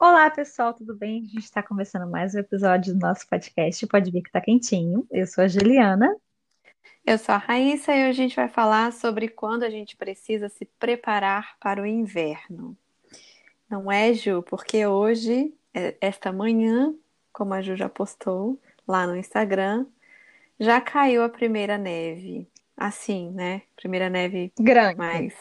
Olá, pessoal, tudo bem? A gente está começando mais um episódio do nosso podcast Pode Vir Que Tá Quentinho. Eu sou a Juliana. Eu sou a Raíssa e hoje a gente vai falar sobre quando a gente precisa se preparar para o inverno. Não é, Ju? Porque hoje, é, esta manhã, como a Ju já postou lá no Instagram, já caiu a primeira neve. Assim, né? Primeira neve Grande. mais,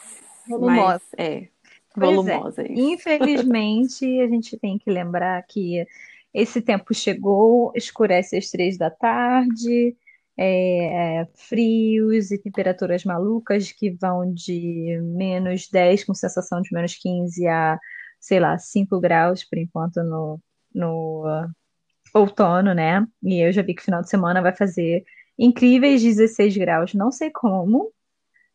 Volumosa. mais é, É. volumosa. isso. Infelizmente, a gente tem que lembrar que esse tempo chegou, escurece às três da tarde, é, é, frios e temperaturas malucas que vão de menos 10 com sensação de menos 15 a, sei lá, 5 graus por enquanto no, no ah, outono, né? E eu já vi que final de semana vai fazer incríveis 16 graus, não sei como,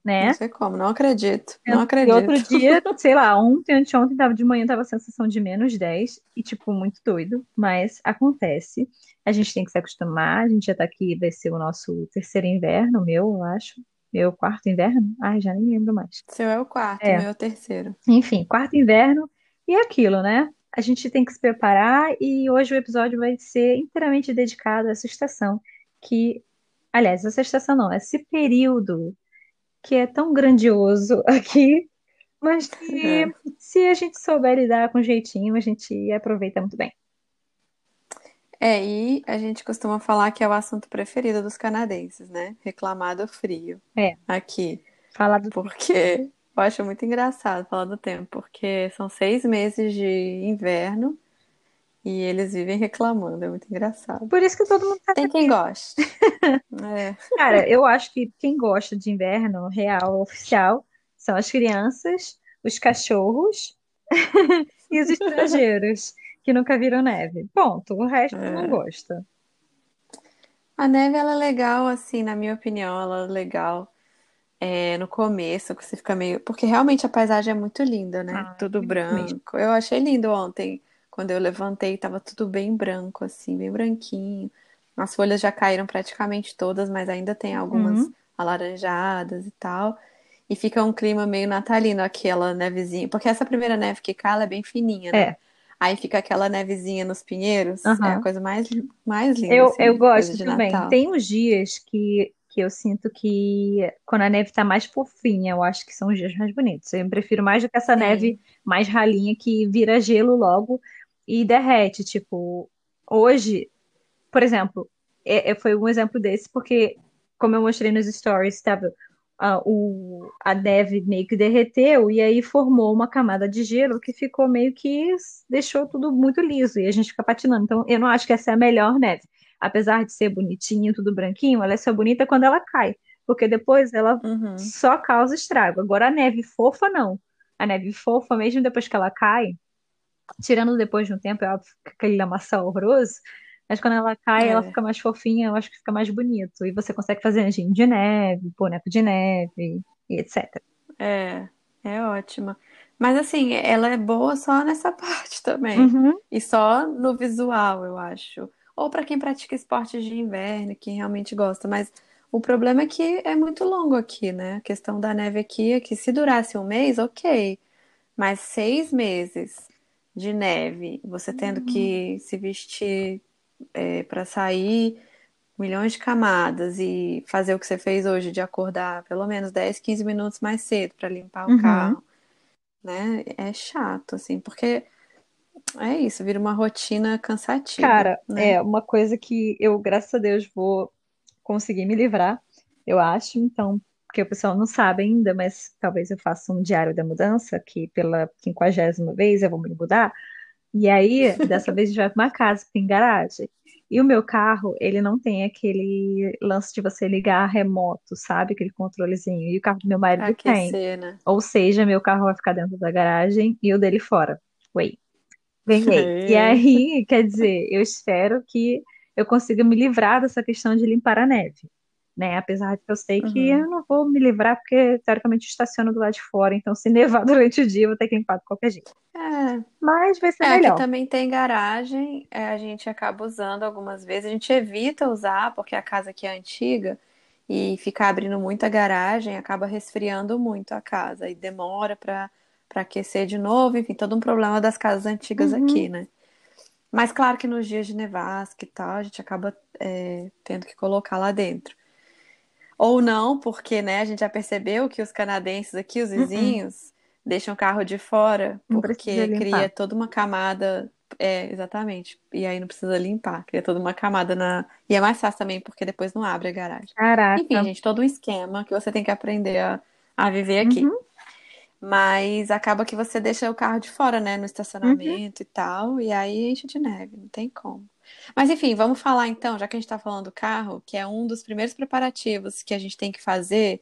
né? Não sei como, não acredito. Não E outro acredito. dia, sei lá, ontem, anteontem, tava de manhã, tava a sensação de menos 10 e, tipo, muito doido, mas acontece. A gente tem que se acostumar, a gente já tá aqui, vai ser o nosso terceiro inverno, meu, eu acho. Meu quarto inverno? Ai, já nem lembro mais. Seu é o quarto, É. meu é o terceiro. Enfim, quarto inverno e é aquilo, né? A gente tem que se preparar e hoje o episódio vai ser inteiramente dedicado a essa estação, que, aliás, essa estação não, esse período que é tão grandioso aqui, mas que É. se a gente souber lidar com jeitinho, a gente aproveita muito bem. É, e a gente costuma falar que é o assunto preferido dos canadenses, né? Reclamar do frio É, aqui. falar do Porque eu acho muito engraçado falar do tempo, porque são seis meses de inverno e eles vivem reclamando, é muito engraçado. Por isso que todo mundo tá Tem quem goste. É, Cara, eu acho que quem gosta de inverno real, oficial, são as crianças, os cachorros e os estrangeiros que nunca viram neve. Ponto. O resto não é. gosta. A neve, ela é legal, assim, na minha opinião, ela é legal é, no começo, que você fica meio. Porque realmente a paisagem é muito linda, né? Ah, Tudo mesmo. branco. Eu achei lindo ontem, quando eu levantei, tava tudo bem branco, assim, bem branquinho. As folhas já caíram praticamente todas, mas ainda tem algumas Uhum. alaranjadas e tal. E fica um clima meio natalino, aquela nevezinha. Porque essa primeira neve que cai, ela é bem fininha, né? É. Aí fica aquela nevezinha nos pinheiros. É a coisa mais, mais linda, Eu, assim, eu gosto de também. Natal. Tem uns dias que, que eu sinto que quando a neve tá mais fofinha, eu acho que são os dias mais bonitos. Eu prefiro mais do que essa neve Sim. mais ralinha que vira gelo logo e derrete. Tipo, hoje, por exemplo, é, é- foi um exemplo desse, porque, como eu mostrei nos stories, tava, ah, o, a neve meio que derreteu e aí formou uma camada de gelo que ficou meio que deixou tudo muito liso e a gente fica patinando. Então, eu não acho que essa é a melhor neve. Apesar de ser bonitinho, tudo branquinho, ela é só bonita quando ela cai, porque depois ela Uhum. só causa estrago. Agora, a neve fofa, não. A neve fofa, mesmo depois que ela cai, tirando depois de um tempo, é óbvio que aquele lamaçal horroroso, mas quando ela cai, ela É, fica mais fofinha, eu acho que fica mais bonito. E você consegue fazer anjinho de neve, boneco de neve, e etc. é, é ótima. Mas assim, ela é boa só nessa parte também. Uhum. E só no visual, eu acho. Ou para quem pratica esportes de inverno, quem realmente gosta. Mas o problema é que é muito longo aqui, né? A questão da neve aqui é que se durasse um mês, ok. Mas seis meses de neve, você tendo que se vestir para sair milhões de camadas e fazer o que você fez hoje, de acordar pelo menos 10, 15 minutos mais cedo para limpar o Uhum. carro, né? É chato, assim, porque é isso, vira uma rotina cansativa, Cara, né? é uma coisa que eu, graças a Deus, vou conseguir me livrar, eu acho. Então, porque o pessoal não sabe ainda, mas talvez eu faça um diário da mudança, que pela quinquagésima vez eu vou me mudar. E aí, dessa vez, a gente vai para uma casa que tem garagem. E o meu carro, ele não tem aquele lance de você ligar remoto, sabe? Aquele controlezinho. E o carro do meu marido tem. aquecer, né? Ou seja, meu carro vai ficar dentro da garagem e o dele fora. Ué. Ganhei. E aí, quer dizer, eu espero que eu consiga me livrar dessa questão de limpar a neve, né? Apesar de que eu sei que Uhum. eu não vou me livrar porque, teoricamente, estaciono do lado de fora, então se nevar durante o dia, eu vou ter que limpar de qualquer jeito. É, Mas vai ser É, aqui melhor. também tem garagem, é, a gente acaba usando algumas vezes, a gente evita usar porque a casa aqui é antiga e ficar abrindo muita garagem acaba resfriando muito a casa e demora para para aquecer de novo, enfim, todo um problema das casas antigas Uhum. aqui, né? Mas claro que nos dias de nevasca e tal, a gente acaba é, tendo que colocar lá dentro. Ou não, porque, né, a gente já percebeu que os canadenses aqui, os vizinhos, deixam o carro de fora Não porque cria toda uma camada. É, exatamente. E aí não precisa limpar, cria toda uma camada na. E é mais fácil também, porque depois não abre a garagem. Caraca. Enfim, gente, todo um esquema que você tem que aprender a, a viver aqui. Uhum. Mas acaba que você deixa o carro de fora, né, no estacionamento e tal, e aí enche de neve, não tem como. Mas enfim, vamos falar então, já que a gente está falando do carro, que é um dos primeiros preparativos que a gente tem que fazer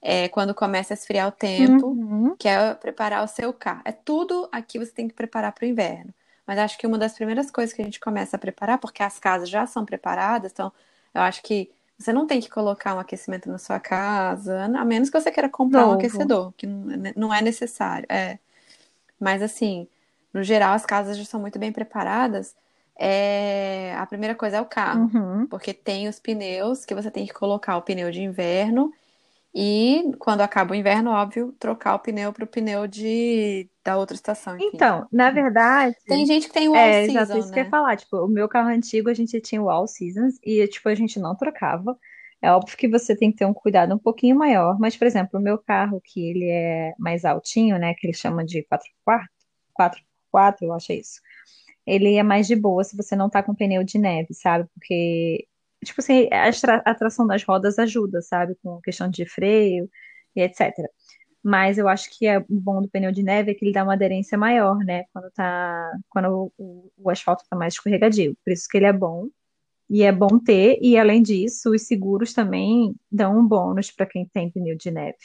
é, quando começa a esfriar o tempo, Uhum. que é preparar o seu carro. É tudo aqui você tem que preparar para o inverno. Mas acho que uma das primeiras coisas que a gente começa a preparar, porque as casas já são preparadas, então eu acho que você não tem que colocar um aquecimento na sua casa, a menos que você queira comprar um Novo. aquecedor, que não não é necessário. É. Mas assim, no geral, as casas já são muito bem preparadas. É, A primeira coisa é o carro, Uhum. porque tem os pneus que você tem que colocar o pneu de inverno e quando acaba o inverno, óbvio, trocar o pneu para o pneu de da outra estação, enfim. Então, na verdade, Tem gente que tem o é all exato season, isso que eu ia né? falar. Tipo, o meu carro antigo a gente tinha o All Seasons e, tipo, a gente não trocava. É óbvio que você tem que ter um cuidado um pouquinho maior, mas, por exemplo, o meu carro, que ele é mais altinho, né, que ele chama de 4x4, 4x4, eu acho isso. Ele é mais de boa se você não tá com pneu de neve, sabe? Porque, tipo assim, a a tração das rodas ajuda, sabe? Com questão de freio e etc. Mas eu acho que é o bom do pneu de neve é que ele dá uma aderência maior, né? Quando tá, quando o, o- asfalto tá mais escorregadio. Por isso que ele é bom. E é bom ter, e além disso, os seguros também dão um bônus para quem tem pneu de neve.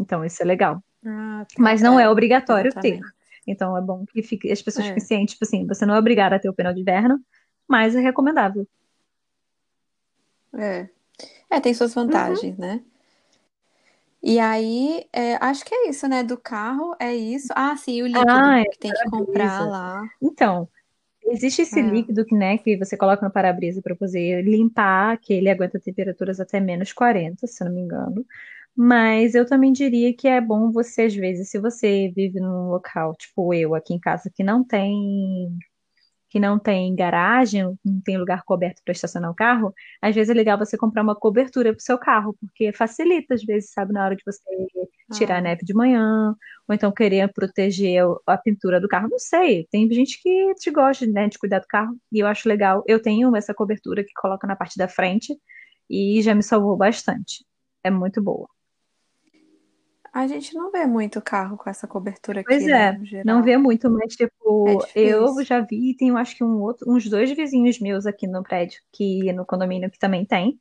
Então, isso é legal. Ah, tá. Mas não é É, obrigatório ter. Então, é bom que fique, as pessoas É. fiquem tipo assim, você não é obrigado a ter o pneu de inverno, mas é recomendável. É. É, tem suas vantagens, né? E aí, é, acho que é isso, né? Do carro, é isso. Ah, sim, o líquido Ah, é que tem que comprar lá. Então, existe esse É. líquido que, né, que você coloca no para-brisa para poder limpar, que ele aguenta temperaturas até menos 40, se não me engano. Mas eu também diria que é bom você, às vezes, se você vive num local, tipo eu aqui em casa, que não tem que não tem garagem, não tem lugar coberto para estacionar o carro, às vezes é legal você comprar uma cobertura para o seu carro, porque facilita, às vezes, sabe, na hora de você tirar a Ah, neve de manhã, ou então querer proteger a pintura do carro, não sei. Tem gente que te gosta, né, de cuidar do carro, e eu acho legal. Eu tenho essa cobertura que coloca na parte da frente e já me salvou bastante. É muito boa. A gente não vê muito carro com essa cobertura Pois aqui, né? é, No não vê muito, mas tipo, É eu já vi e tenho acho que um outro, uns dois vizinhos meus aqui no prédio, que no condomínio que também tem.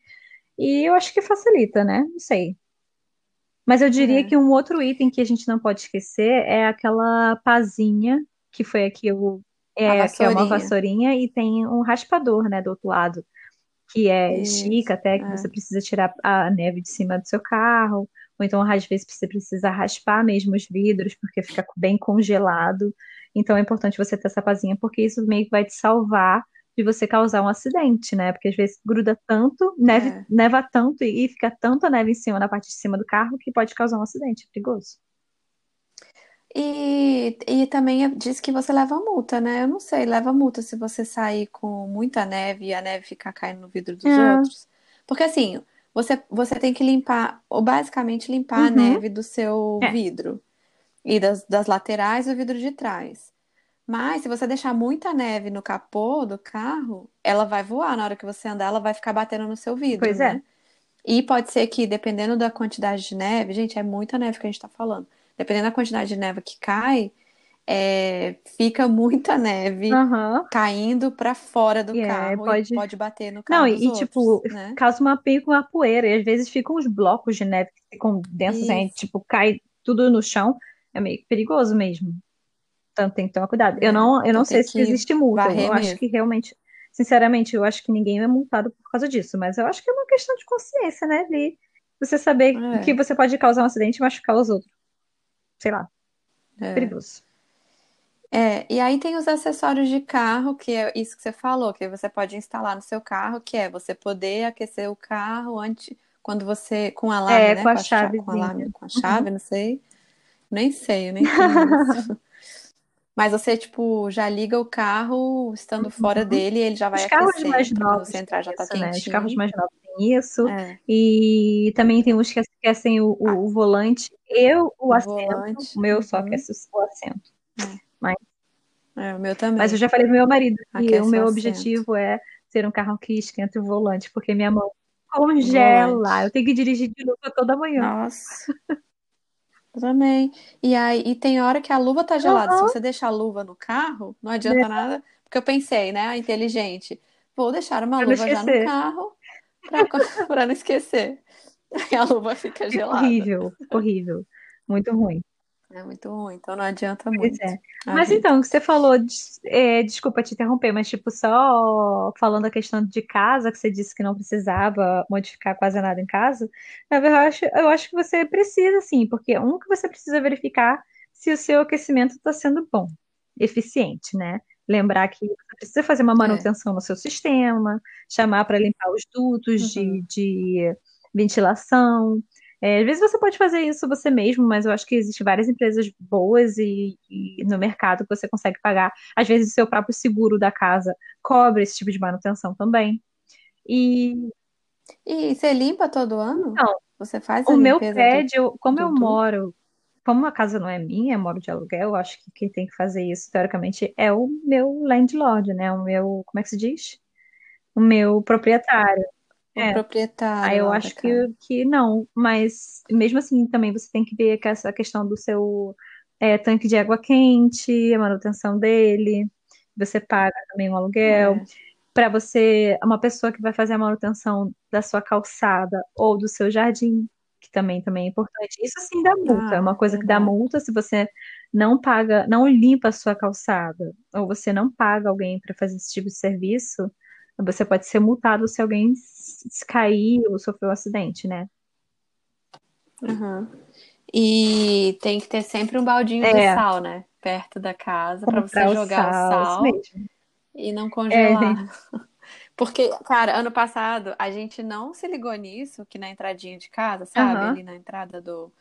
E eu acho que facilita, né? Não sei. Mas eu diria É. que um outro item que a gente não pode esquecer é aquela pazinha, que foi aqui o, é, que é uma vassourinha. e tem um raspador, né, do outro lado, que é Isso. estica até que É. você precisa tirar a neve de cima do seu carro, ou então às vezes você precisa raspar mesmo os vidros, porque fica bem congelado. Então é importante você ter essa pazinha, porque isso meio que vai te salvar de você causar um acidente, né? Porque às vezes gruda tanto, neve, É. neva tanto e fica tanta neve em cima na parte de cima do carro que pode causar um acidente, é perigoso. E, e também diz que você leva multa, né? Eu não sei, leva multa se você sair com muita neve e a neve ficar caindo no vidro dos É. outros. Porque assim, você, você tem que limpar, ou basicamente limpar a Uhum. neve do seu É. vidro e das, das laterais do vidro de trás. Mas se você deixar muita neve no capô do carro, ela vai voar. Na hora que você andar, ela vai ficar batendo no seu vidro, Pois é. né? E pode ser que, dependendo da quantidade de neve, gente, é muita neve que a gente tá falando. Dependendo da quantidade de neve que cai, é, fica muita neve Aham. caindo pra fora do E é, carro pode- e pode bater no Não, carro e, dos e, outros, tipo, né? causa uma uma poeira, e às vezes ficam uns blocos de neve que ficam densos, assim, Isso. tipo, cai tudo no chão, é meio perigoso mesmo. Então tem que tomar cuidado. Eu É, não, eu não sei se existe multa, eu acho mesmo. que realmente, sinceramente, eu acho que ninguém é multado por causa disso, mas eu acho que é uma questão de consciência, né, de você saber É. que você pode causar um acidente e machucar os outros. Sei lá, É. perigoso. É, e aí tem os acessórios de carro, que é isso que você falou, que você pode instalar no seu carro, que é você poder aquecer o carro antes, quando você, com alarme, É, né? com a Com a cha- com alarme, com a chave, não sei. Nem sei, eu nem isso. Mas você, tipo, já liga o carro estando fora Uhum. dele e ele já vai Os carros aquecendo mais novos você entrar já tá isso, né? Os carros mais novos têm isso. É, E também tem uns que aquecem o, o- o volante e o o assento. volante. O meu só Uhum. aquece o assento. Mas, É, o meu mas eu também. já falei pro meu marido que o Aquece o meu objetivo é ter um carro que esquenta o volante, porque minha mão congela. volante. Eu tenho que dirigir de luva toda manhã. Nossa, eu também. E aí, e tem hora que a luva tá gelada. Se Aham, você deixar a luva no carro, não adianta nada. Porque eu pensei, né? Inteligente. Vou deixar uma pra luva já no carro pra, pra não esquecer. Aí a luva fica Fica gelada. horrível, horrível. Muito ruim. É muito ruim, então não adianta Pois muito é. a Mas então, você falou, de- é, desculpa te interromper, mas tipo, só falando a questão de casa, que você disse que não precisava modificar quase nada em casa, na verdade, eu acho, eu acho que você precisa sim, porque um que você precisa verificar se o seu aquecimento está sendo bom, eficiente, né? Lembrar que você precisa fazer uma É. manutenção no seu sistema, chamar para limpar os dutos de, Uhum. de ventilação. É, às vezes você pode fazer isso você mesmo, mas eu acho que existem várias empresas boas e, e no mercado que você consegue pagar. Às vezes o seu próprio seguro da casa cobre esse tipo de manutenção também. E E você limpa todo ano? então, Você faz a o meu limpeza do, prédio, como do eu tudo? moro, como a casa não é minha, eu moro de aluguel, eu acho que quem tem que fazer isso, teoricamente, é o meu landlord, né? O meu, como é que se diz? O meu proprietário. O É. Aí proprietário eu lá da acho que, que não, mas mesmo assim também você tem que ver que essa questão do seu é, tanque de água quente, a manutenção dele, você paga também um aluguel. É. Para você, uma pessoa que vai fazer a manutenção da sua calçada ou do seu jardim, que também, também é importante. Isso sim dá multa, é uma Ah, coisa que dá multa se você não paga, não limpa a sua calçada, ou você não paga alguém para fazer esse tipo de serviço, você pode ser multado se alguém s- se cair ou sofrer um acidente, né? Uhum. E tem que ter sempre um baldinho de É, sal, né? Perto da casa para você o jogar o sal, isso sal mesmo. e não É, congelar. Porque, cara, ano passado a gente não se ligou nisso, que na entradinha de casa, sabe? aham, Ali na entrada do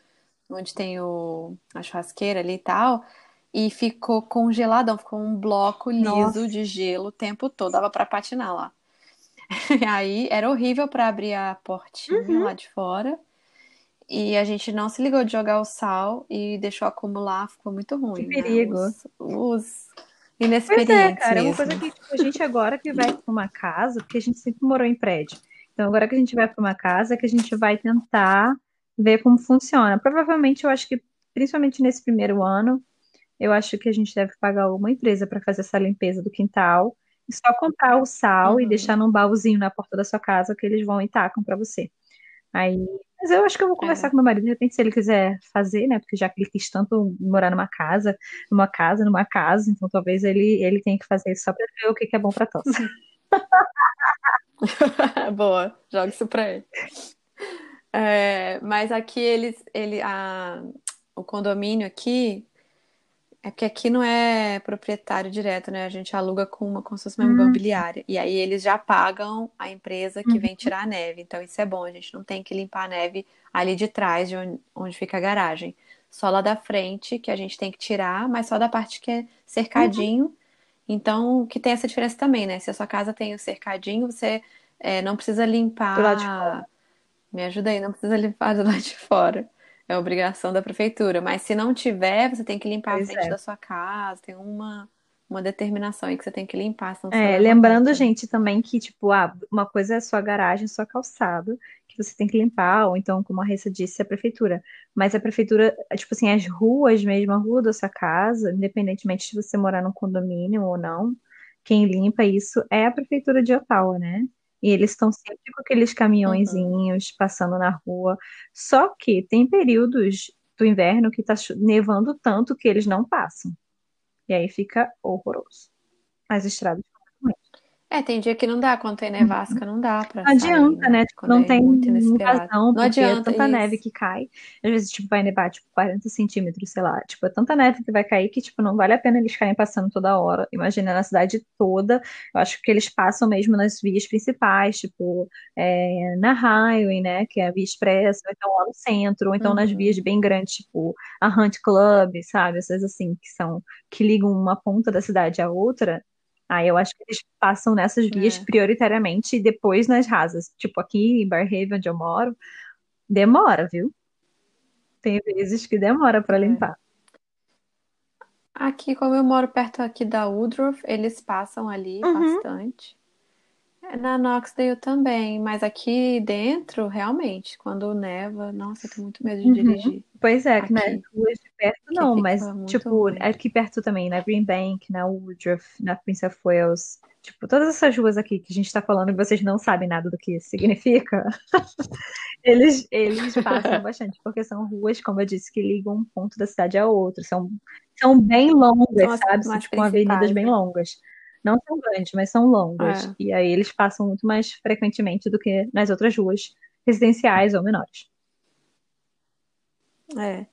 onde tem o, a churrasqueira ali e tal, e ficou congeladão, ficou um bloco liso nossa, de gelo o tempo todo, dava pra patinar lá. Aí era horrível pra abrir a portinha uhum, lá de fora. E a gente não se ligou de jogar o sal e deixou acumular, ficou muito que ruim, né? perigo. Os, os Pois é, inexperientes cara, é uma coisa mesmo. que tipo, a gente agora que vai para uma casa, porque a gente sempre morou em prédio. Então agora que a gente vai para uma casa, é que a gente vai tentar ver como funciona. Provavelmente eu acho que, principalmente nesse primeiro ano, eu acho que a gente deve pagar uma empresa para fazer essa limpeza do quintal só comprar o sal e deixar Uhum, num baúzinho na porta da sua casa que eles vão e tacam para você. Aí, mas eu acho que eu vou conversar é. com meu marido, de repente, se ele quiser fazer, né? Porque já que ele quis tanto morar numa casa, numa casa, numa casa, então talvez ele, ele tenha que fazer isso só pra ver o que que é bom pra tosse. Boa, joga isso pra ele. É, mas aqui eles, ele, a, o condomínio aqui, é porque aqui não é proprietário direto, né? A gente aluga com uma, como se fosse uma Hum, imobiliária. E aí eles já pagam a empresa que uhum, vem tirar a neve. Então isso é bom, a gente não tem que limpar a neve ali de trás, de onde, onde fica a garagem. Só lá da frente que a gente tem que tirar, mas só da parte que é uhum, cercadinho. Então, que tem essa diferença também, né? Se a sua casa tem o cercadinho, você é, não precisa do lado de fora. limpar. Me ajuda aí, não precisa limpar do lado de fora. É obrigação da prefeitura. Mas se não tiver, você tem que limpar a Pois frente é. da sua casa. Tem uma, uma determinação aí que você tem que limpar, É, lembrando, né? gente, também que, tipo, ah, uma coisa é a sua garagem, sua calçada, que você tem que limpar, ou então, como a Raíssa disse, a prefeitura. Mas a prefeitura, tipo assim, as ruas mesmo, a rua da sua casa, independentemente de você morar num condomínio ou não, quem limpa isso é a prefeitura de Ottawa, né? E eles estão sempre com aqueles Uhum. caminhõezinhos passando na rua. Só que tem períodos do inverno que tá chu- nevando tanto que eles não passam. E aí fica horroroso. As estradas. É, tem dia que não dá, quando tem nevasca não dá pra Não sair, adianta, né? né? Tipo, não é tem muito inesperado. razão, Não é adianta, tanta neve isso. que cai. Às vezes, tipo, vai nevar, tipo, 40 centímetros, sei lá. Tipo, é tanta neve que vai cair que, tipo, não vale a pena eles ficarem passando toda hora. Imagina, na cidade toda, eu acho que eles passam mesmo nas vias principais, tipo, é, na highway, né? Que é a via expressa, ou então lá no centro, ou então nas vias Uhum. bem grandes, tipo, a Hunt Club, sabe? Essas assim, que são, que ligam uma ponta da cidade à outra. Aí eu acho que eles passam nessas vias É, prioritariamente e depois nas rasas. Tipo, aqui em Barrhaven, onde eu moro, demora, viu? Tem vezes que demora pra é. limpar. Aqui, como eu moro perto aqui da Woodruff, eles passam ali Uhum. bastante. Na Knoxdale também, mas aqui dentro, realmente, quando neva, nossa, eu tenho muito medo de Uhum. dirigir Pois é, aqui, ruas de perto que não, mas tipo, ruim. aqui perto também, na Green Bank, na Woodruff, na Prince of Wales, tipo, todas essas ruas aqui que a gente tá falando e vocês não sabem nada do que significa, eles, eles passam bastante, porque são ruas, como eu disse, que ligam um ponto da cidade a outro, são, são bem São longas, as sabe? São tipo avenidas bem né? longas. Não são grandes, mas são longas. É, E aí eles passam muito mais frequentemente do que nas outras ruas residenciais ou menores. é.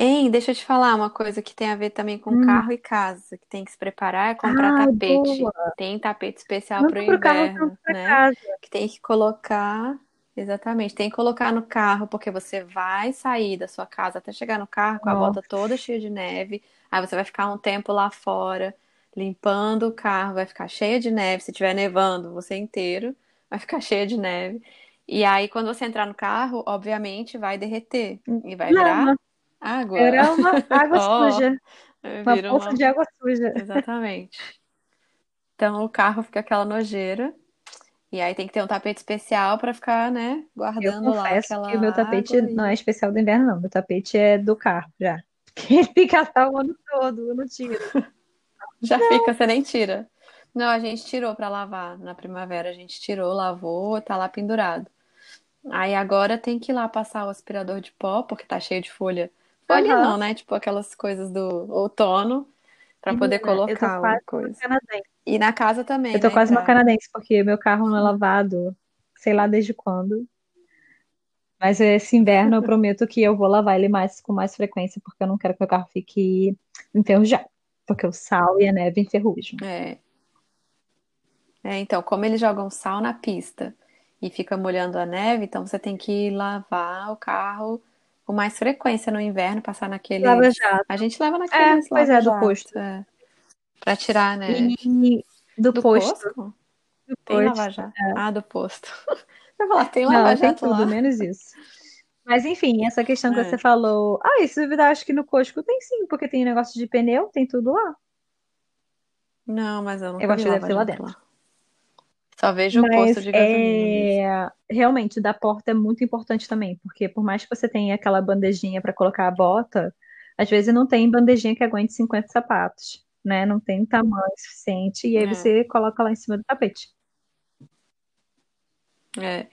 Hein, deixa eu te falar uma coisa que tem a ver também com Hum. carro e casa, que tem que se preparar é comprar Ai, tapete. boa! Tem tapete especial para o inverno, né? casa. Que tem que colocar, exatamente, tem que colocar no carro, porque você vai sair da sua casa até chegar no carro com a Nossa. volta toda cheia de neve. Aí você vai ficar um tempo lá fora, limpando o carro, vai ficar cheia de neve. Se tiver nevando, você inteiro vai ficar cheia de neve. E aí, quando você entrar no carro, obviamente vai derreter e vai virar Lama. água. Era uma água Ó, suja. Uma poça uma. de água suja. Exatamente. Então o carro fica aquela nojeira. E aí tem que ter um tapete especial para ficar, né, Eu guardando lá aquela que o meu tapete não é especial do inverno, não. Meu tapete é do carro, já. Que ele fica lá o ano todo, eu não tiro. Já fica, você nem tira. Não, a gente tirou para lavar na primavera, a gente tirou, lavou, tá lá pendurado. Aí agora tem que ir lá passar o aspirador de pó, porque tá cheio de folha. Folha Aham. não, né? Tipo aquelas coisas do outono, para poder Menina, eu tô colocar uma coisa. canadense. E na casa também, Eu tô né? quase uma Pra... canadense, porque meu carro não é lavado, sei lá desde quando. Mas esse inverno eu prometo que eu vou lavar ele mais com mais frequência, porque eu não quero que meu carro fique enferrujado. Porque o sal e a neve enferrujam. É, é, então, como eles jogam sal na pista e fica molhando a neve, então você tem que lavar o carro com mais frequência no inverno, passar Lava naqueles. jato. A gente leva É, naqueles pois é, do posto. é, para tirar a neve. E do Do posto, posto? do Tem posto. lava-jato. Ah, do posto. Eu ia falar, tem tem lava-jato tudo, lá? menos isso. Mas enfim, essa questão que você É. falou. Ah, isso duvidar, acho que no Costco tem sim, porque tem negócio de pneu, tem tudo lá. Não, mas eu Eu nunca vi acho que deve ter lá dentro. lá. Só vejo o posto Mas de gasolina é, realmente, o da porta é muito importante também, porque por mais que você tenha aquela bandejinha para colocar a bota, às vezes não tem bandejinha que aguente 50 sapatos, né? Não tem tamanho suficiente, e aí É, você coloca lá em cima do tapete. É.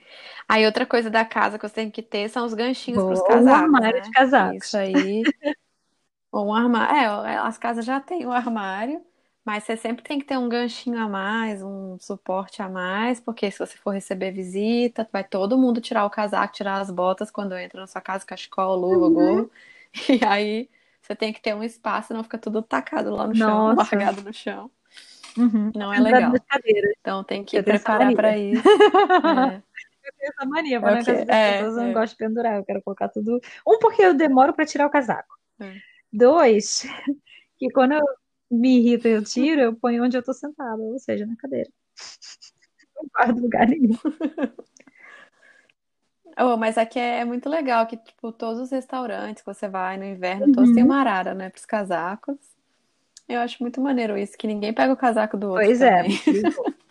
Aí outra coisa da casa que você tem que ter são os ganchinhos para os Boa, um casacos, armário de né? casacos. Isso aí. Ou um armário. É, as casas já têm o armário, mas você sempre tem que ter um ganchinho a mais, um suporte a mais, porque se você for receber visita, vai todo mundo tirar o casaco, tirar as botas quando entra na sua casa, cachecol, luva, Uhum. gorro. E aí você tem que ter um espaço, senão fica tudo tacado lá no chão, Nossa. largado no chão. Uhum. Não é legal. Então tem que Eu preparar para isso. É. Eu tenho essa mania, vou É o na quê? casa das É, pessoas, eu não é. gosto de pendurar, eu quero colocar tudo. Um, porque eu demoro para tirar o casaco. É. Dois, que quando eu me irrito e eu tiro, eu ponho onde eu tô sentada, ou seja, na cadeira. Não guardo lugar nenhum. Oh, mas aqui é muito legal que, tipo, todos os restaurantes que você vai no inverno, todos têm Uhum. uma arara, né, pros casacos. Eu acho muito maneiro isso, que ninguém pega o casaco do outro Pois é, também. muito.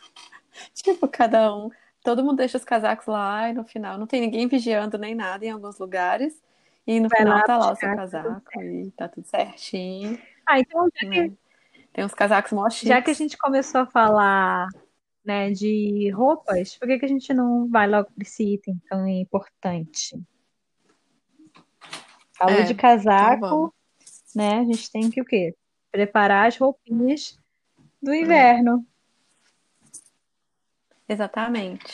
Tipo, cada um, todo mundo deixa os casacos lá e no final não tem ninguém vigiando nem nada em alguns lugares. E no vai final lá tá lá o seu tá casaco e tá tudo certinho, Ah, então, já que, né? Tem uns casacos mó já que a gente começou a falar, né, de roupas, por que que a gente não vai logo para esse item tão importante? Falou É, de então casaco, né? A gente tem que o quê? Preparar as roupinhas do É. inverno. Exatamente.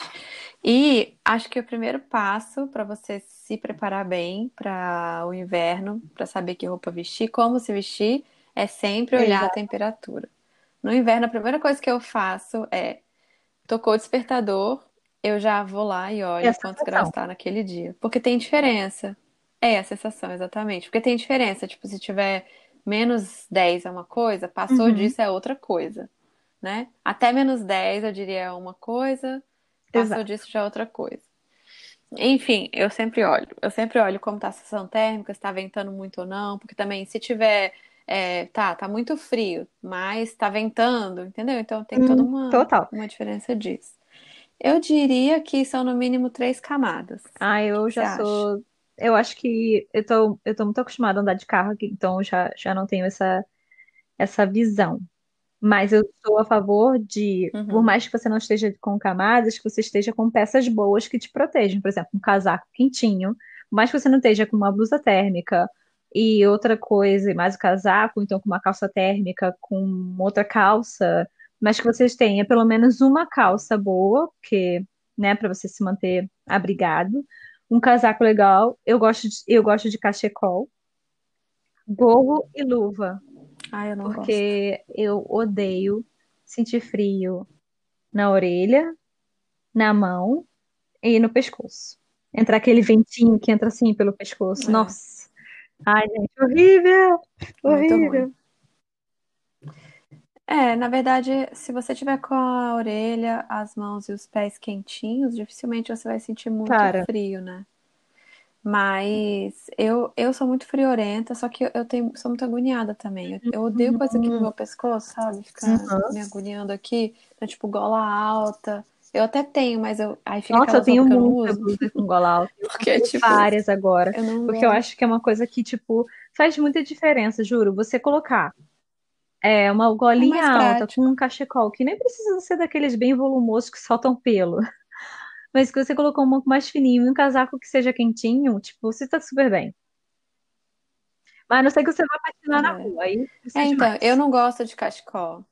E acho que o primeiro passo para você se preparar bem para o inverno, para saber que roupa vestir, como se vestir, é sempre olhar a Exato. temperatura. No inverno, a primeira coisa que eu faço é tocou o despertador, eu já vou lá e É a olho quantos graus está naquele dia. Porque tem diferença. É a sensação, exatamente. Porque tem diferença. Tipo, se tiver menos 10 é uma coisa, passou Uhum, disso é outra coisa, né? Até menos 10 eu diria é uma coisa, passou exato. disso já é outra coisa. Enfim, eu sempre olho. Eu sempre olho como tá a sensação térmica, se tá ventando muito ou não, porque também se tiver, é, tá, tá muito frio, mas tá ventando, entendeu? Então tem toda Hum, uma, total. uma diferença disso. Eu diria que são no mínimo três camadas. Ah, eu já acha? Eu acho que eu tô, eu tô muito acostumada a andar de carro aqui, então eu já, já não tenho essa, essa visão. Mas eu sou a favor de, por Uhum. mais que você não esteja com camadas, que você esteja com peças boas que te protejam. Por exemplo, um casaco quentinho. Por mais que você não esteja com uma blusa térmica e outra coisa, e mais o casaco, então com uma calça térmica, com outra calça, mas que vocês tenham pelo menos uma calça boa, porque, né, para você se manter abrigado. Um casaco legal. Eu gosto de, eu gosto de cachecol, gorro e luva Ah, eu não gosto. porque eu odeio sentir frio na orelha, na mão e no pescoço. Entrar aquele ventinho que entra assim pelo pescoço. É, Nossa. Ai, gente, horrível! Horrível. É, na verdade, se você tiver com a orelha, as mãos e os pés quentinhos, dificilmente você vai sentir muito Cara, frio, né? Mas eu, eu sou muito friorenta, só que eu, eu tenho, sou muito agoniada também. Eu, eu odeio coisa aqui no hum, meu pescoço, sabe? Ficar uhum. me agoniando aqui. Então, tipo, gola alta. Eu até tenho, mas eu, aí fica Nossa, eu tenho eu muita blusa com gola alta. Eu Porque, comprei tipo, várias agora, eu porque eu gosto. acho que é uma coisa que, tipo, faz muita diferença, juro. Você colocar é, uma É golinha alta com um cachecol, que nem precisa ser daqueles bem volumosos que soltam pelo. Mas que você colocou um pouco mais fininho e um casaco que seja quentinho, tipo, você tá super bem. Mas a não sei que você vai patinar na É. rua, aí É, então, eu não gosto de cachecol.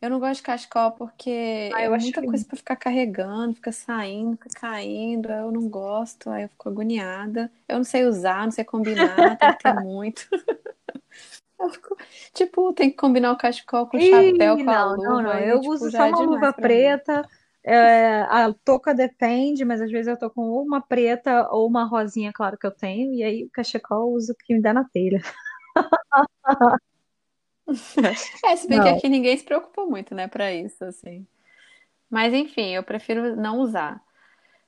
Eu não gosto de cachecol porque Ah, é eu acho muita coisa lindo. pra ficar carregando, fica saindo, fica caindo. Eu não gosto, aí eu fico agoniada. Eu não sei usar, não sei combinar, tem que ter muito. Fico, tipo, tem que combinar o cachecol com o chapéu, Ih, com a não, não, luva, não. aí, Eu tipo, uso só é uma luva preta. é, a touca depende, mas às vezes eu tô com uma preta ou uma rosinha, claro que eu tenho. E aí o cachecol eu uso o que me dá na telha. É, se bem que Não. aqui ninguém se preocupa muito, né, pra isso, assim. Mas enfim, eu prefiro não usar.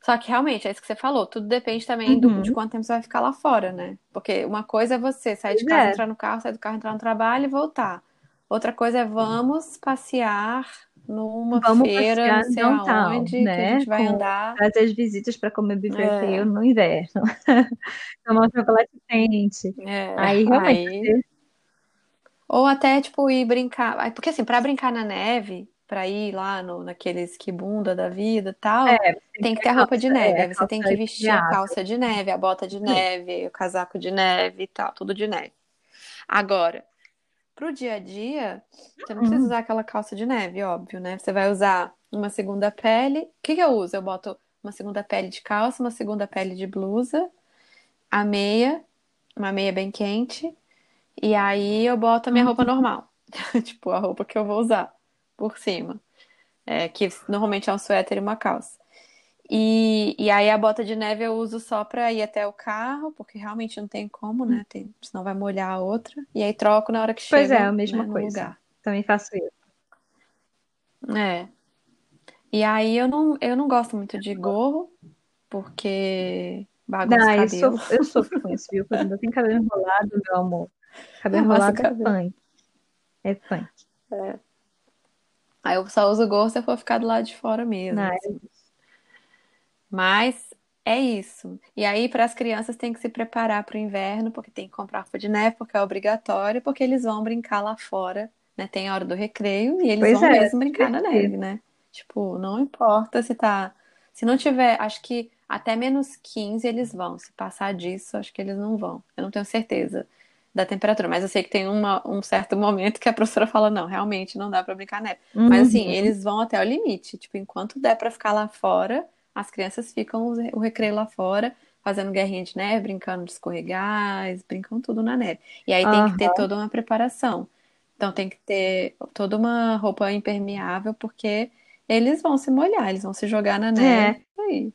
Só que realmente, é isso que você falou, tudo depende também do, de Uhum. quanto tempo você vai ficar lá fora, né? Porque uma coisa é você sair de casa, é. entrar no carro, sair do carro, entrar no trabalho e voltar. Outra coisa é vamos passear numa Vamos feira, não passear sei downtown, aonde, que a né? gente vai Com andar. trazer as visitas para comer bifeteiro É, no inverno. Tomar um chocolate quente. é, Aí realmente aí. Ou até, tipo, ir brincar. Porque assim, pra brincar na neve, pra ir lá no, naqueles esquibunda da vida e tal, É, tem que tem que ter a roupa de calça, neve. é, você tem que vestir a calça de neve, a bota de neve, o casaco de neve e tal, tudo de neve. Agora, pro dia a dia, você não precisa Hum, usar aquela calça de neve, óbvio, né? Você vai usar uma segunda pele. O que que eu uso? Eu boto uma segunda pele de calça, uma segunda pele de blusa, a meia, uma meia bem quente, e aí eu boto a minha roupa uhum. normal. Tipo, a roupa que eu vou usar por cima. É, que normalmente é um suéter e uma calça. E, e aí a bota de neve eu uso só pra ir até o carro, porque realmente não tem como, né? Tem, senão vai molhar a outra. E aí troco na hora que Pois é, a mesma né, coisa. lugar. Também faço isso. É. E aí eu não, eu não gosto muito de gorro, porque bagunça Não, eu sofro, eu sofro com isso, viu? Quando ainda tem cabelo enrolado, meu amor. Cabelo enrolado é cabelo. punk. É punk. Aí eu só uso gorro se eu for ficar do lado de fora mesmo, assim. Mas é isso. E aí, para as crianças, tem que se preparar para o inverno, porque tem que comprar roupa de neve, porque é obrigatório, porque eles vão brincar lá fora, né? Tem a hora do recreio e eles Pois vão é, mesmo brincar na neve, né? Tipo, não importa se tá. Se não tiver, acho que até menos 15 eles vão. Se passar disso, acho que eles não vão. Eu não tenho certeza. Da temperatura. Mas eu sei que tem uma, um certo momento que a professora fala, não, realmente não dá para brincar neve. Uhum. Mas assim, eles vão até o limite. Tipo, enquanto der para ficar lá fora, as crianças ficam o recreio lá fora, fazendo guerrinha de neve, brincando de escorregais, brincam tudo na neve. E aí tem que ter toda uma preparação. Então tem que ter toda uma roupa impermeável, porque eles vão se molhar, eles vão se jogar na neve. É. Aí.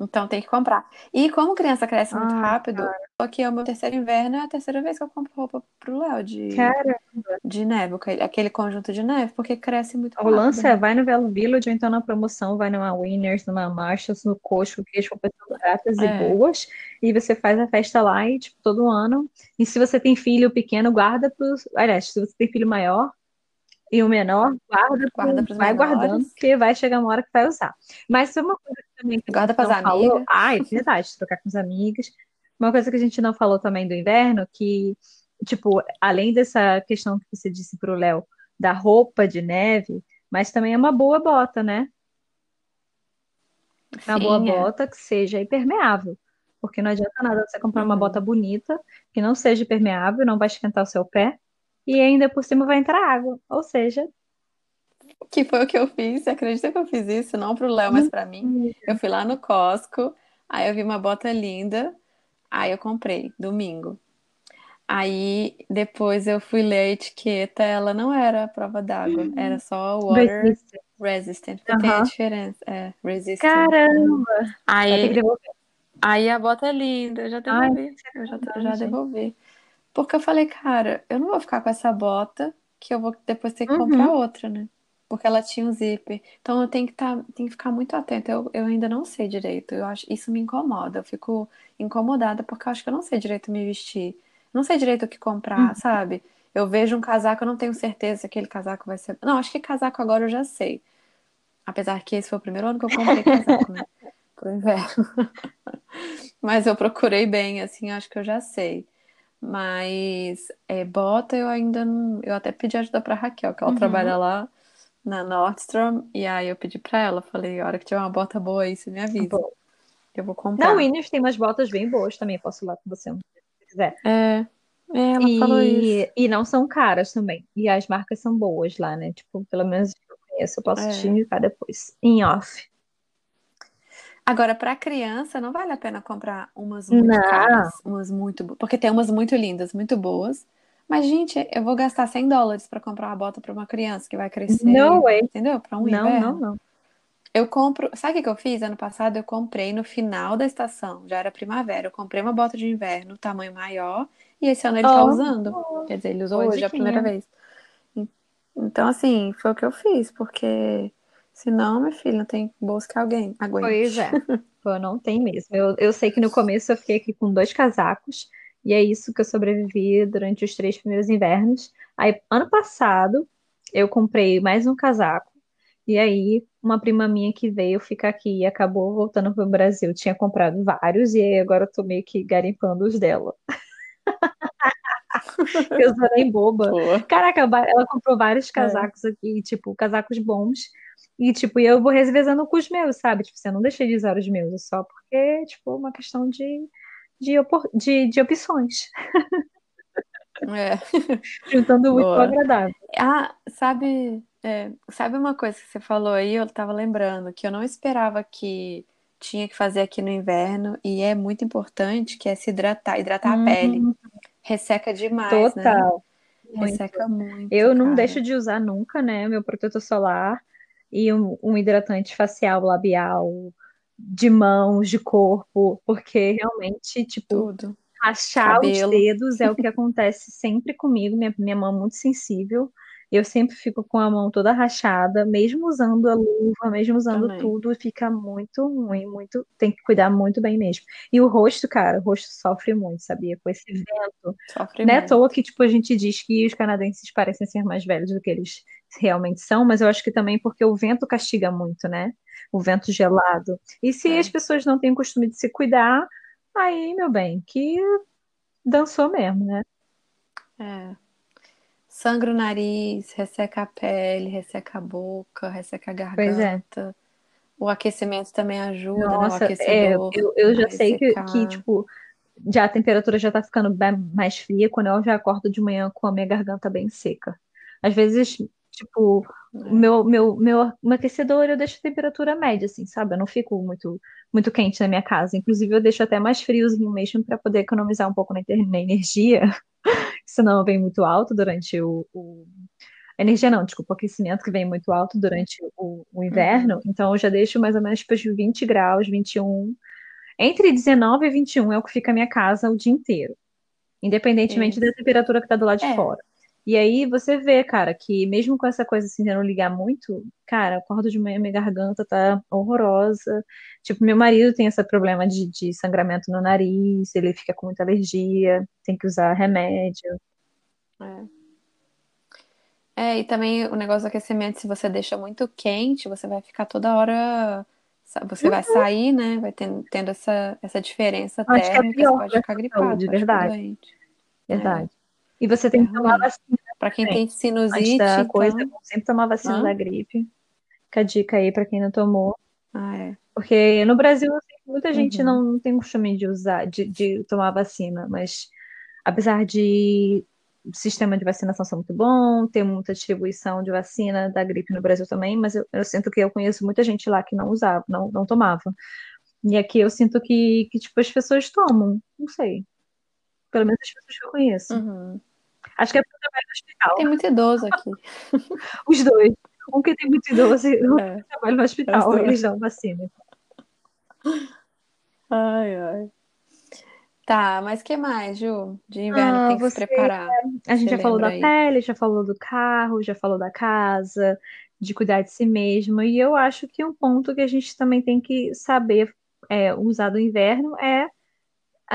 Então tem que comprar. E como criança cresce muito Ai, rápido, aqui é o meu terceiro inverno, é a terceira vez que eu compro roupa pro Léo de, cara, de neve, aquele conjunto de neve, porque cresce muito o rápido. lance é vai no Velo Village ou então na promoção, vai numa Winners, numa Marshalls, no Costco, que as roupas são baratas e É. boas, e você faz a festa lá e, tipo, todo ano. E se você tem filho pequeno, guarda pros. Aliás, se você tem filho maior e o menor, guarda, Guarda pros vai menores. guardando, porque vai chegar uma hora que vai usar. Mas foi uma coisa que também que Guarda não falou. amigas. Ah, é verdade, trocar com os amigos. Uma coisa que a gente não falou também do inverno, que, tipo, além dessa questão que você disse pro Léo, da roupa de neve, mas também é uma boa bota, né? Uma boa é. bota que seja impermeável. Porque não adianta nada você comprar uma Uhum. bota bonita, que não seja impermeável, não vai esquentar o seu pé, e ainda por cima vai entrar água. Ou seja, Que foi o que eu fiz. Acredita que eu fiz isso? Não pro Léo, mas pra mim. Eu fui lá no Costco, aí eu vi uma bota linda, aí eu comprei, domingo. Aí depois eu fui ler a etiqueta, ela não era a prova d'água, era só water resiste. resistant, porque tem a diferença. É, resistant. Caramba! Aí, aí a bota é linda, eu já Ai, devolvi, eu já, eu já sacanagem. devolvi. Porque eu falei, cara, eu não vou ficar com essa bota que eu vou depois ter que Uhum. comprar outra, né? Porque ela tinha um zíper. Então eu tenho que tá, tenho que ficar muito atenta. Eu, eu ainda não sei direito. Eu acho, isso me incomoda. Eu fico incomodada porque eu acho que eu não sei direito me vestir. Não sei direito o que comprar, Uhum. sabe? Eu vejo um casaco, eu não tenho certeza se aquele casaco vai ser. Não, acho que casaco agora eu já sei. Apesar que esse foi o primeiro ano que eu comprei casaco, né? Pro inverno. Mas eu procurei bem, assim, acho que eu já sei. Mas é, bota eu ainda não. Eu até pedi ajuda pra Raquel, que ela Uhum. trabalha lá na Nordstrom. E aí eu pedi pra ela, falei, a hora que tiver uma bota boa aí, você me avisa. Bom. Eu vou Na comprar. Winners tem umas botas bem boas também, posso ir lá com você se quiser. É, é, ela falou isso. E, e não são caras também. E as marcas são boas lá, né? Tipo, pelo menos eu conheço, eu posso te É. indicar depois. Em off. Agora, pra criança, não vale a pena comprar umas muito Não. caras, umas muito Porque tem umas muito lindas, muito boas. Mas, gente, eu vou gastar 100 dólares pra comprar uma bota pra uma criança que vai crescer, No way. entendeu? Pra um Não, inverno. não, não. Eu compro. Sabe o que eu fiz? Ano passado eu comprei no final da estação, já era primavera. Eu comprei uma bota de inverno, tamanho maior, e esse ano ele tá Oh. usando. Quer dizer, ele usou hoje a diquinha. primeira vez. Então, assim, foi o que eu fiz, porque senão, meu filho, não tem bolsa que alguém aguente. Pois é. Pô, não tem mesmo. Eu, eu sei que no começo eu fiquei aqui com dois casacos, e é isso que eu sobrevivi durante os três primeiros invernos. Aí, ano passado, eu comprei mais um casaco, e aí uma prima minha que veio ficar aqui e acabou voltando para o Brasil tinha comprado vários, e aí agora eu tô meio que garimpando os dela. Eu sou nem boba. Pô. Caraca, ela comprou vários casacos aqui, tipo, casacos bons. E, tipo, eu vou revezando com os meus, sabe? Tipo, você não deixei de usar os meus, só porque, tipo, uma questão de, de, de, de opções. É. Juntando o útil ao Boa. agradável. Ah, sabe, é, sabe uma coisa que você falou aí? Eu tava lembrando que eu não esperava que tinha que fazer aqui no inverno e é muito importante, que é se hidratar, hidratar a pele. Resseca demais, né? total. Muito. Resseca muito, Eu não cara. deixo de usar nunca, né? Meu protetor solar e um, um hidratante facial, labial, de mãos, de corpo, porque realmente, tipo, Tudo. Rachar os Cabelo. dedos é o que acontece sempre comigo. Minha, minha mão é muito sensível. Eu sempre fico com a mão toda rachada, mesmo usando a luva, mesmo usando Também. tudo, fica muito ruim, muito, tem que cuidar muito bem mesmo. E o rosto, cara, o rosto sofre muito, sabia? Com esse vento. Sofre Não é à toa que, tipo, a gente diz que os canadenses parecem ser mais velhos do que eles realmente são, mas eu acho que também porque o vento castiga muito, né? O vento gelado. E se É. as pessoas não têm o costume de se cuidar, aí, meu bem, que dançou mesmo, né? É. Sangra o nariz, resseca a pele, resseca a boca, resseca a Pois é. garganta. O aquecimento também ajuda, né? Nossa, é, aquecedor eu, eu já sei que, que, tipo, já a temperatura já tá ficando bem mais fria quando eu já acordo de manhã com a minha garganta bem seca. Às vezes, tipo, É. meu, meu, meu, meu aquecedor eu deixo a temperatura média, assim, sabe? Eu não fico muito, muito quente na minha casa. Inclusive, eu deixo até mais friozinho mesmo para poder economizar um pouco na, na energia, senão vem muito alto durante o, o... Energia não, desculpa, o aquecimento que vem muito alto durante o, o inverno. Uhum. Então, eu já deixo mais ou menos para os 20 graus, 21. Entre 19 e 21 é o que fica a minha casa o dia inteiro, independentemente da Isso. temperatura que tá do lado de É. fora. E aí você vê, cara, que mesmo com essa coisa assim de não ligar muito, cara, acordo de manhã, minha garganta tá horrorosa. Tipo, meu marido tem esse problema de, de sangramento no nariz, ele fica com muita alergia, tem que usar remédio. É. É, e também o negócio do aquecimento, se você deixa muito quente, você vai ficar toda hora. Você vai sair, né? Vai tendo, tendo essa, essa diferença Acho que é térmica, você pior pode pra ficar gripado, pode ficar verdade, doente. E você tem que tomar ruim. vacina Pra quem tem sinusite, da coisa, então. bom sempre tomar vacina da Hã? gripe. Fica a dica aí pra quem não tomou. Ah, é. Porque no Brasil, muita gente Uhum. não, não tem costume de usar, de, de tomar vacina, mas apesar de o sistema de vacinação ser muito bom, ter muita distribuição de vacina da gripe no Brasil também, mas eu, eu sinto que eu conheço muita gente lá que não usava, não, não tomava. E aqui eu sinto que, que tipo, as pessoas tomam, não sei, pelo menos as pessoas que eu conheço. Uhum. Acho que é porque trabalho no hospital, Tem muito idoso aqui. os dois. Um que tem muito idoso e outro É, que trabalha no os hospital, eles dão vacina. Ai, ai. Tá, mas que mais, Ju? De inverno Ah, tem que se você preparar. A gente já falou da aí? pele, já falou do carro, já falou da casa, de cuidar de si mesmo. E eu acho que um ponto que a gente também tem que saber é, usar do inverno é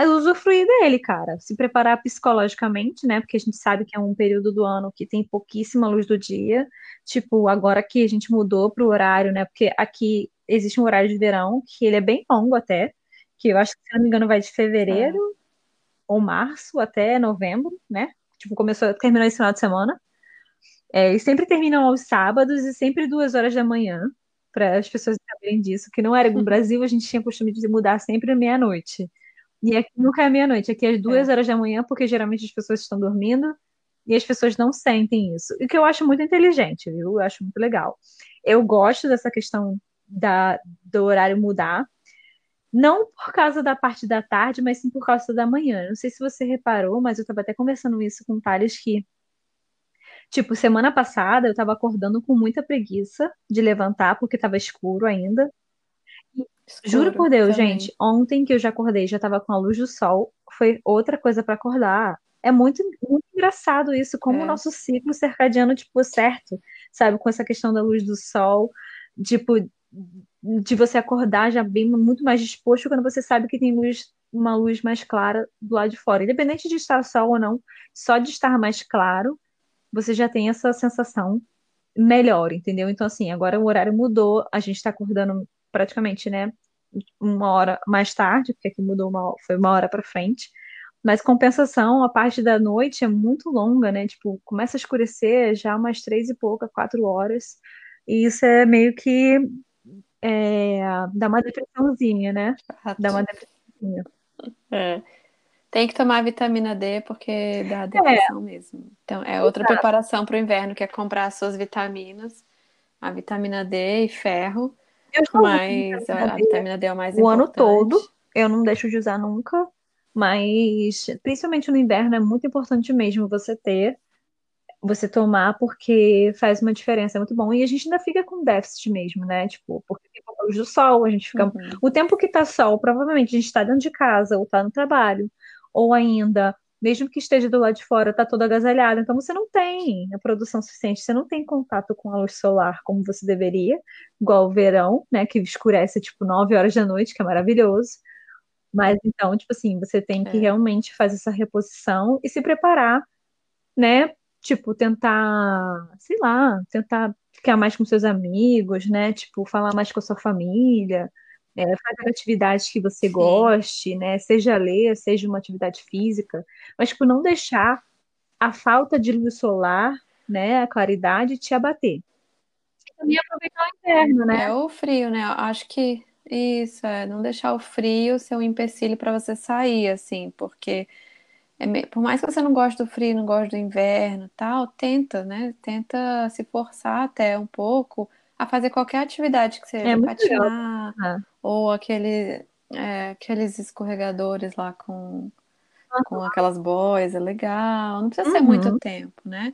usufruir dele, cara. Se preparar psicologicamente, né? Porque a gente sabe que é um período do ano que tem pouquíssima luz do dia. Tipo, agora que a gente mudou pro horário, né? Porque aqui existe um horário de verão, que ele é bem longo até, que eu acho que, se não me engano, vai de fevereiro É. ou março até novembro, né? Tipo, começou, terminou esse final de semana. É, e sempre terminam aos sábados e sempre duas horas da manhã, para as pessoas saberem disso, que não era no Brasil, a gente tinha costume de mudar sempre meia-noite. E aqui nunca é meia-noite, aqui é às duas É. horas da manhã, porque geralmente as pessoas estão dormindo e as pessoas não sentem isso. O que eu acho muito inteligente, viu? Eu acho muito legal. Eu gosto dessa questão da, do horário mudar, não por causa da parte da tarde, mas sim por causa da manhã. Não sei se você reparou, mas eu estava até conversando isso com o Thales que Tipo, semana passada eu tava acordando com muita preguiça de levantar porque tava escuro ainda. Juro por Escuro Deus, também. gente, ontem que eu já acordei, já tava com a luz do sol, foi outra coisa pra acordar. É muito, muito engraçado isso, como o É. nosso ciclo circadiano, tipo, certo, sabe? Com essa questão da luz do sol, tipo, de você acordar já bem muito mais disposto quando você sabe que tem luz, uma luz mais clara do lado de fora. Independente de estar sol ou não, só de estar mais claro, você já tem essa sensação melhor, entendeu? Então, assim, agora o horário mudou, a gente tá acordando praticamente, né, uma hora mais tarde, porque aqui mudou uma, foi uma hora para frente. Mas compensação, a parte da noite é muito longa, né? Tipo, começa a escurecer já umas três e pouca, quatro horas. E isso é meio que é, dá uma depressãozinha, né? Dá uma depressãozinha. É. Tem que tomar vitamina D porque dá É, depressão mesmo. Então, é outra exato. preparação para o inverno, que é comprar as suas vitaminas, a vitamina D e ferro, mas a, a vitamina D é o mais o ano todo. Eu não deixo de usar nunca, mas principalmente no inverno é muito importante mesmo você ter, você tomar, porque faz uma diferença, é muito bom. E a gente ainda fica com déficit mesmo, né? Tipo, porque tem pouca luz do sol, a gente fica. Uhum. O tempo que tá sol, provavelmente a gente tá dentro de casa ou tá no trabalho, ou ainda, mesmo que esteja do lado de fora, tá todo agasalhado. Então você não tem a produção suficiente, você não tem contato com a luz solar como você deveria, igual o verão, né? Que escurece tipo 9 horas da noite, que é maravilhoso. Mas então, tipo assim, você tem que É. realmente fazer essa reposição e se preparar, né? Tipo, tentar, sei lá, tentar ficar mais com seus amigos, né? Tipo, falar mais com a sua família, é, fazer atividades que você Sim. goste, né? Seja ler, seja uma atividade física, mas, tipo, não deixar a falta de luz solar, né? A claridade te abater. E também aproveitar o inverno, né? É o frio, né? Acho que Isso, é, não deixar o frio ser um empecilho para você sair, assim, porque é me- por mais que você não goste do frio, não goste do inverno, e tal, tenta, né? Tenta se forçar até um pouco a fazer qualquer atividade que É seja, legal. patinar tá? ou aquele, é, aqueles escorregadores lá com, com aquelas boias, é legal. Não precisa ser muito Uhum. tempo, né?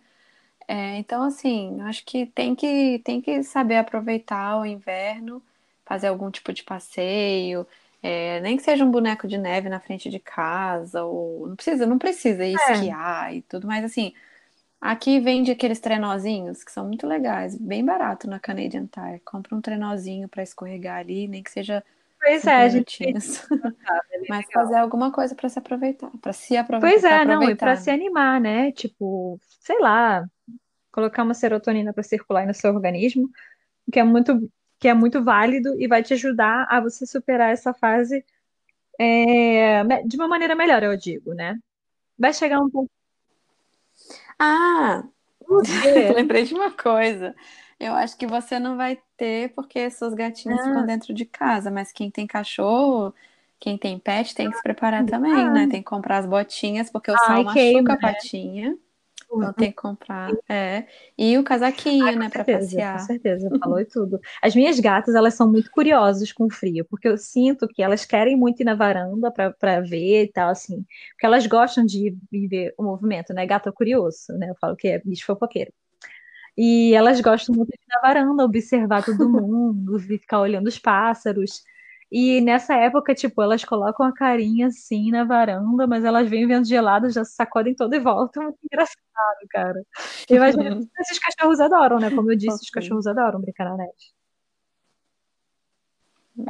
É, então, assim, acho que tem que tem que saber aproveitar o inverno, fazer algum tipo de passeio, é, nem que seja um boneco de neve na frente de casa, ou não precisa, não precisa ir É, esquiar e tudo, mas assim, aqui vende aqueles trenozinhos que são muito legais, bem barato na Canadian Tire. Compra um trenozinho para escorregar ali, nem que seja pois é, a gente é bem mas fazer alguma coisa para se aproveitar, para se aproveitar, Pois é, não, e para aproveitar, se né? animar, né? Tipo, sei lá, colocar uma serotonina para circular aí no seu organismo, que é muito, que é muito válido e vai te ajudar a você superar essa fase é, de uma maneira melhor, eu digo, né? Vai chegar um ponto. Ah? Lembrei de uma coisa. Eu acho que você não vai ter porque seus gatinhos ficam Ah, dentro de casa, mas quem tem cachorro, quem tem pet, tem que se preparar também, né? ah, Tem que comprar as botinhas, porque o sal ai, queima, machuca a né? patinha. Então tem que comprar, é. E o casaquinho, Com né, para certeza, com passear. certeza, falou e tudo. As minhas gatas, elas são muito curiosas com o frio, porque eu sinto que elas querem muito ir na varanda para ver e tal, assim, porque elas gostam de viver o movimento, né? Gato é curioso, né? Eu falo que é bicho fofoqueiro. E elas gostam muito de ir na varanda, observar todo mundo, ficar olhando os pássaros. E nessa época, tipo, elas colocam a carinha assim na varanda, mas elas vêm vendo gelado, já se sacodem todo e voltam. Muito engraçado, cara. Eu imagino que esses cachorros adoram, né? Como eu disse, os cachorros adoram brincar na neve.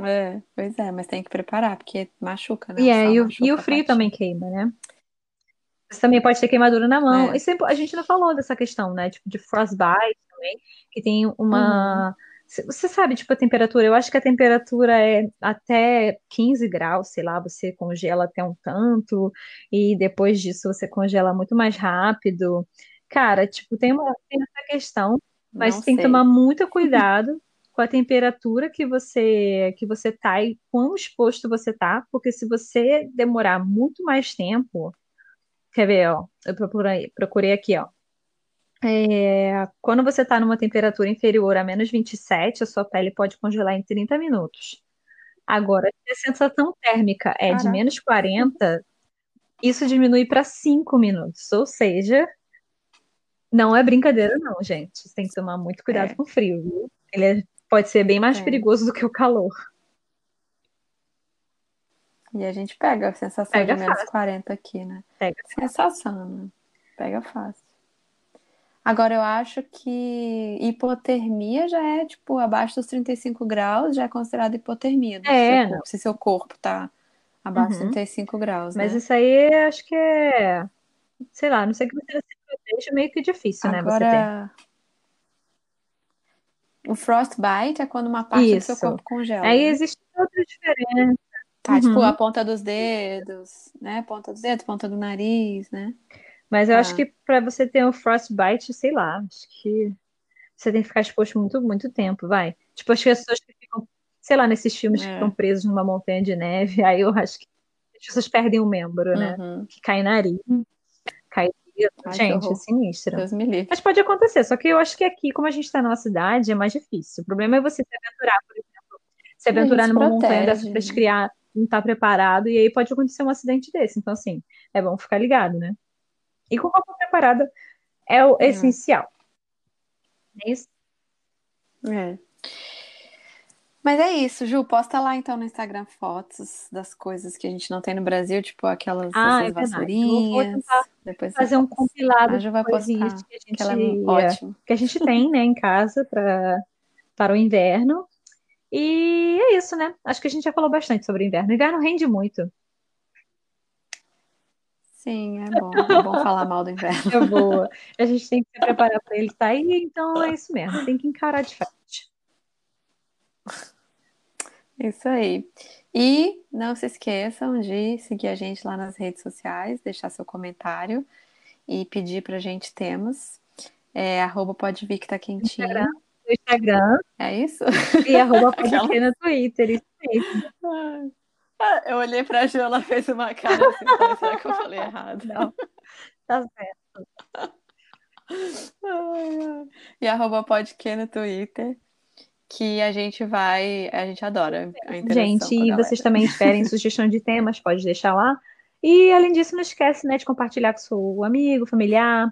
É, pois é, mas tem que preparar, porque machuca, né? E, O é, e, o, e frio também queima, né? Você também pode ter queimadura na mão. E É. sempre, a gente não falou dessa questão, né? Tipo, de frostbite também, que tem Uhum. Você sabe, tipo, a temperatura? Eu acho que a temperatura é até 15 graus, sei lá, você congela até um tanto, e depois disso você congela muito mais rápido. Cara, tipo, tem uma, tem essa questão, mas Não tem que tomar sei. muito cuidado com a temperatura que você que você tá e quão exposto você tá, porque se você demorar muito mais tempo Quer ver, ó? Eu procurei, procurei aqui, ó. É, quando você está numa temperatura inferior a menos 27, a sua pele pode congelar em 30 minutos. Agora, se a sensação térmica é de Caraca. menos 40, isso diminui para 5 minutos. Ou seja, não é brincadeira, não, gente. Você tem que tomar muito cuidado É, com o frio, viu? Ele é- pode ser bem mais tem. perigoso do que o calor. E a gente pega a sensação de Pega menos fácil, 40 aqui, né? pega. Sensação, né? Pega fácil. Agora, eu acho que hipotermia já é, tipo, abaixo dos 35 graus, já é considerado hipotermia seu É, corpo. Se seu corpo tá abaixo dos Uhum. 35 graus, Mas né? isso aí acho que é, sei lá, não sei que você proteja, meio que difícil, né, você ter. Agora, o frostbite é quando uma parte do seu Isso. corpo congela, Aí né? existe outra diferença. Tá, tipo, a Uhum. ponta dos dedos, né? Ponta dos dedos, ponta do nariz, né? Mas eu acho Tá. que para você ter um frostbite, sei lá, acho que você tem que ficar exposto muito, muito tempo, vai. Tipo, as pessoas que ficam, sei lá, nesses filmes que ficam É. presos numa montanha de neve, aí eu acho que as pessoas perdem um membro, né? Uhum. Que cai nariz, cai. Ai, Gente, é sinistro. Deus me livre. Mas pode acontecer, só que eu acho que aqui, como a gente está numa cidade, é mais difícil. O problema é você se aventurar, por exemplo, se gente aventurar numa montanha dessa protege, para né? esquiar, não estar preparado, e aí pode acontecer um acidente desse. Então, assim, é bom ficar ligado, né? E com roupa preparada é o É. essencial. É isso? É. Mas é isso, Ju. Posta lá então no Instagram fotos das coisas que a gente não tem no Brasil, tipo aquelas Ah, é vassourinhas. Depois fazer um compilado A Ju vai postar, que a que ela é gente, ótima. que a gente tem, né, em casa para para o inverno. E é isso, né? Acho que a gente já falou bastante sobre o inverno. O inverno rende muito. Sim, é bom. É bom falar mal do inverno. É boa. A gente tem que se preparar para ele sair, então é isso mesmo. Tem que encarar de frente. Isso aí. E não se esqueçam de seguir a gente lá nas redes sociais, deixar seu comentário e pedir pra gente temas. É arroba pode vir que tá Instagram. quentinho. no Instagram. É isso? E arroba podcast no Twitter, isso mesmo. Eu olhei pra Ju, ela fez uma cara assim, será que eu falei errado? Não, tá certo. E arroba podcast no Twitter, que a gente vai, a gente adora a interação Gente, e vocês também esperem sugestão de temas, pode deixar lá. E além disso, não esquece, né, de compartilhar com seu amigo, familiar,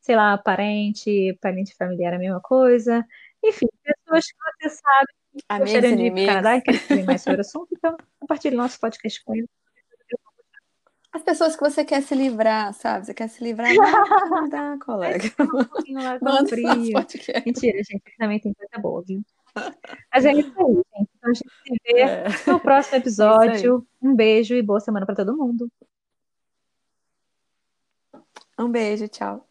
sei lá, parente, parente familiar, a mesma coisa. Enfim, pessoas que você sabe que Amigos, gostariam de ir para o inimigos. Canadá e querem saber mais sobre o assunto, então compartilhe nosso podcast com eles. As pessoas que você quer se livrar, sabe? Você quer se livrar, da colega. Um pouquinho lá com Manda frio. Mentira, gente, também tem coisa boa, viu? Mas é isso aí, gente. Então a gente se vê É. no próximo episódio. Um beijo e boa semana para todo mundo. Um beijo, tchau.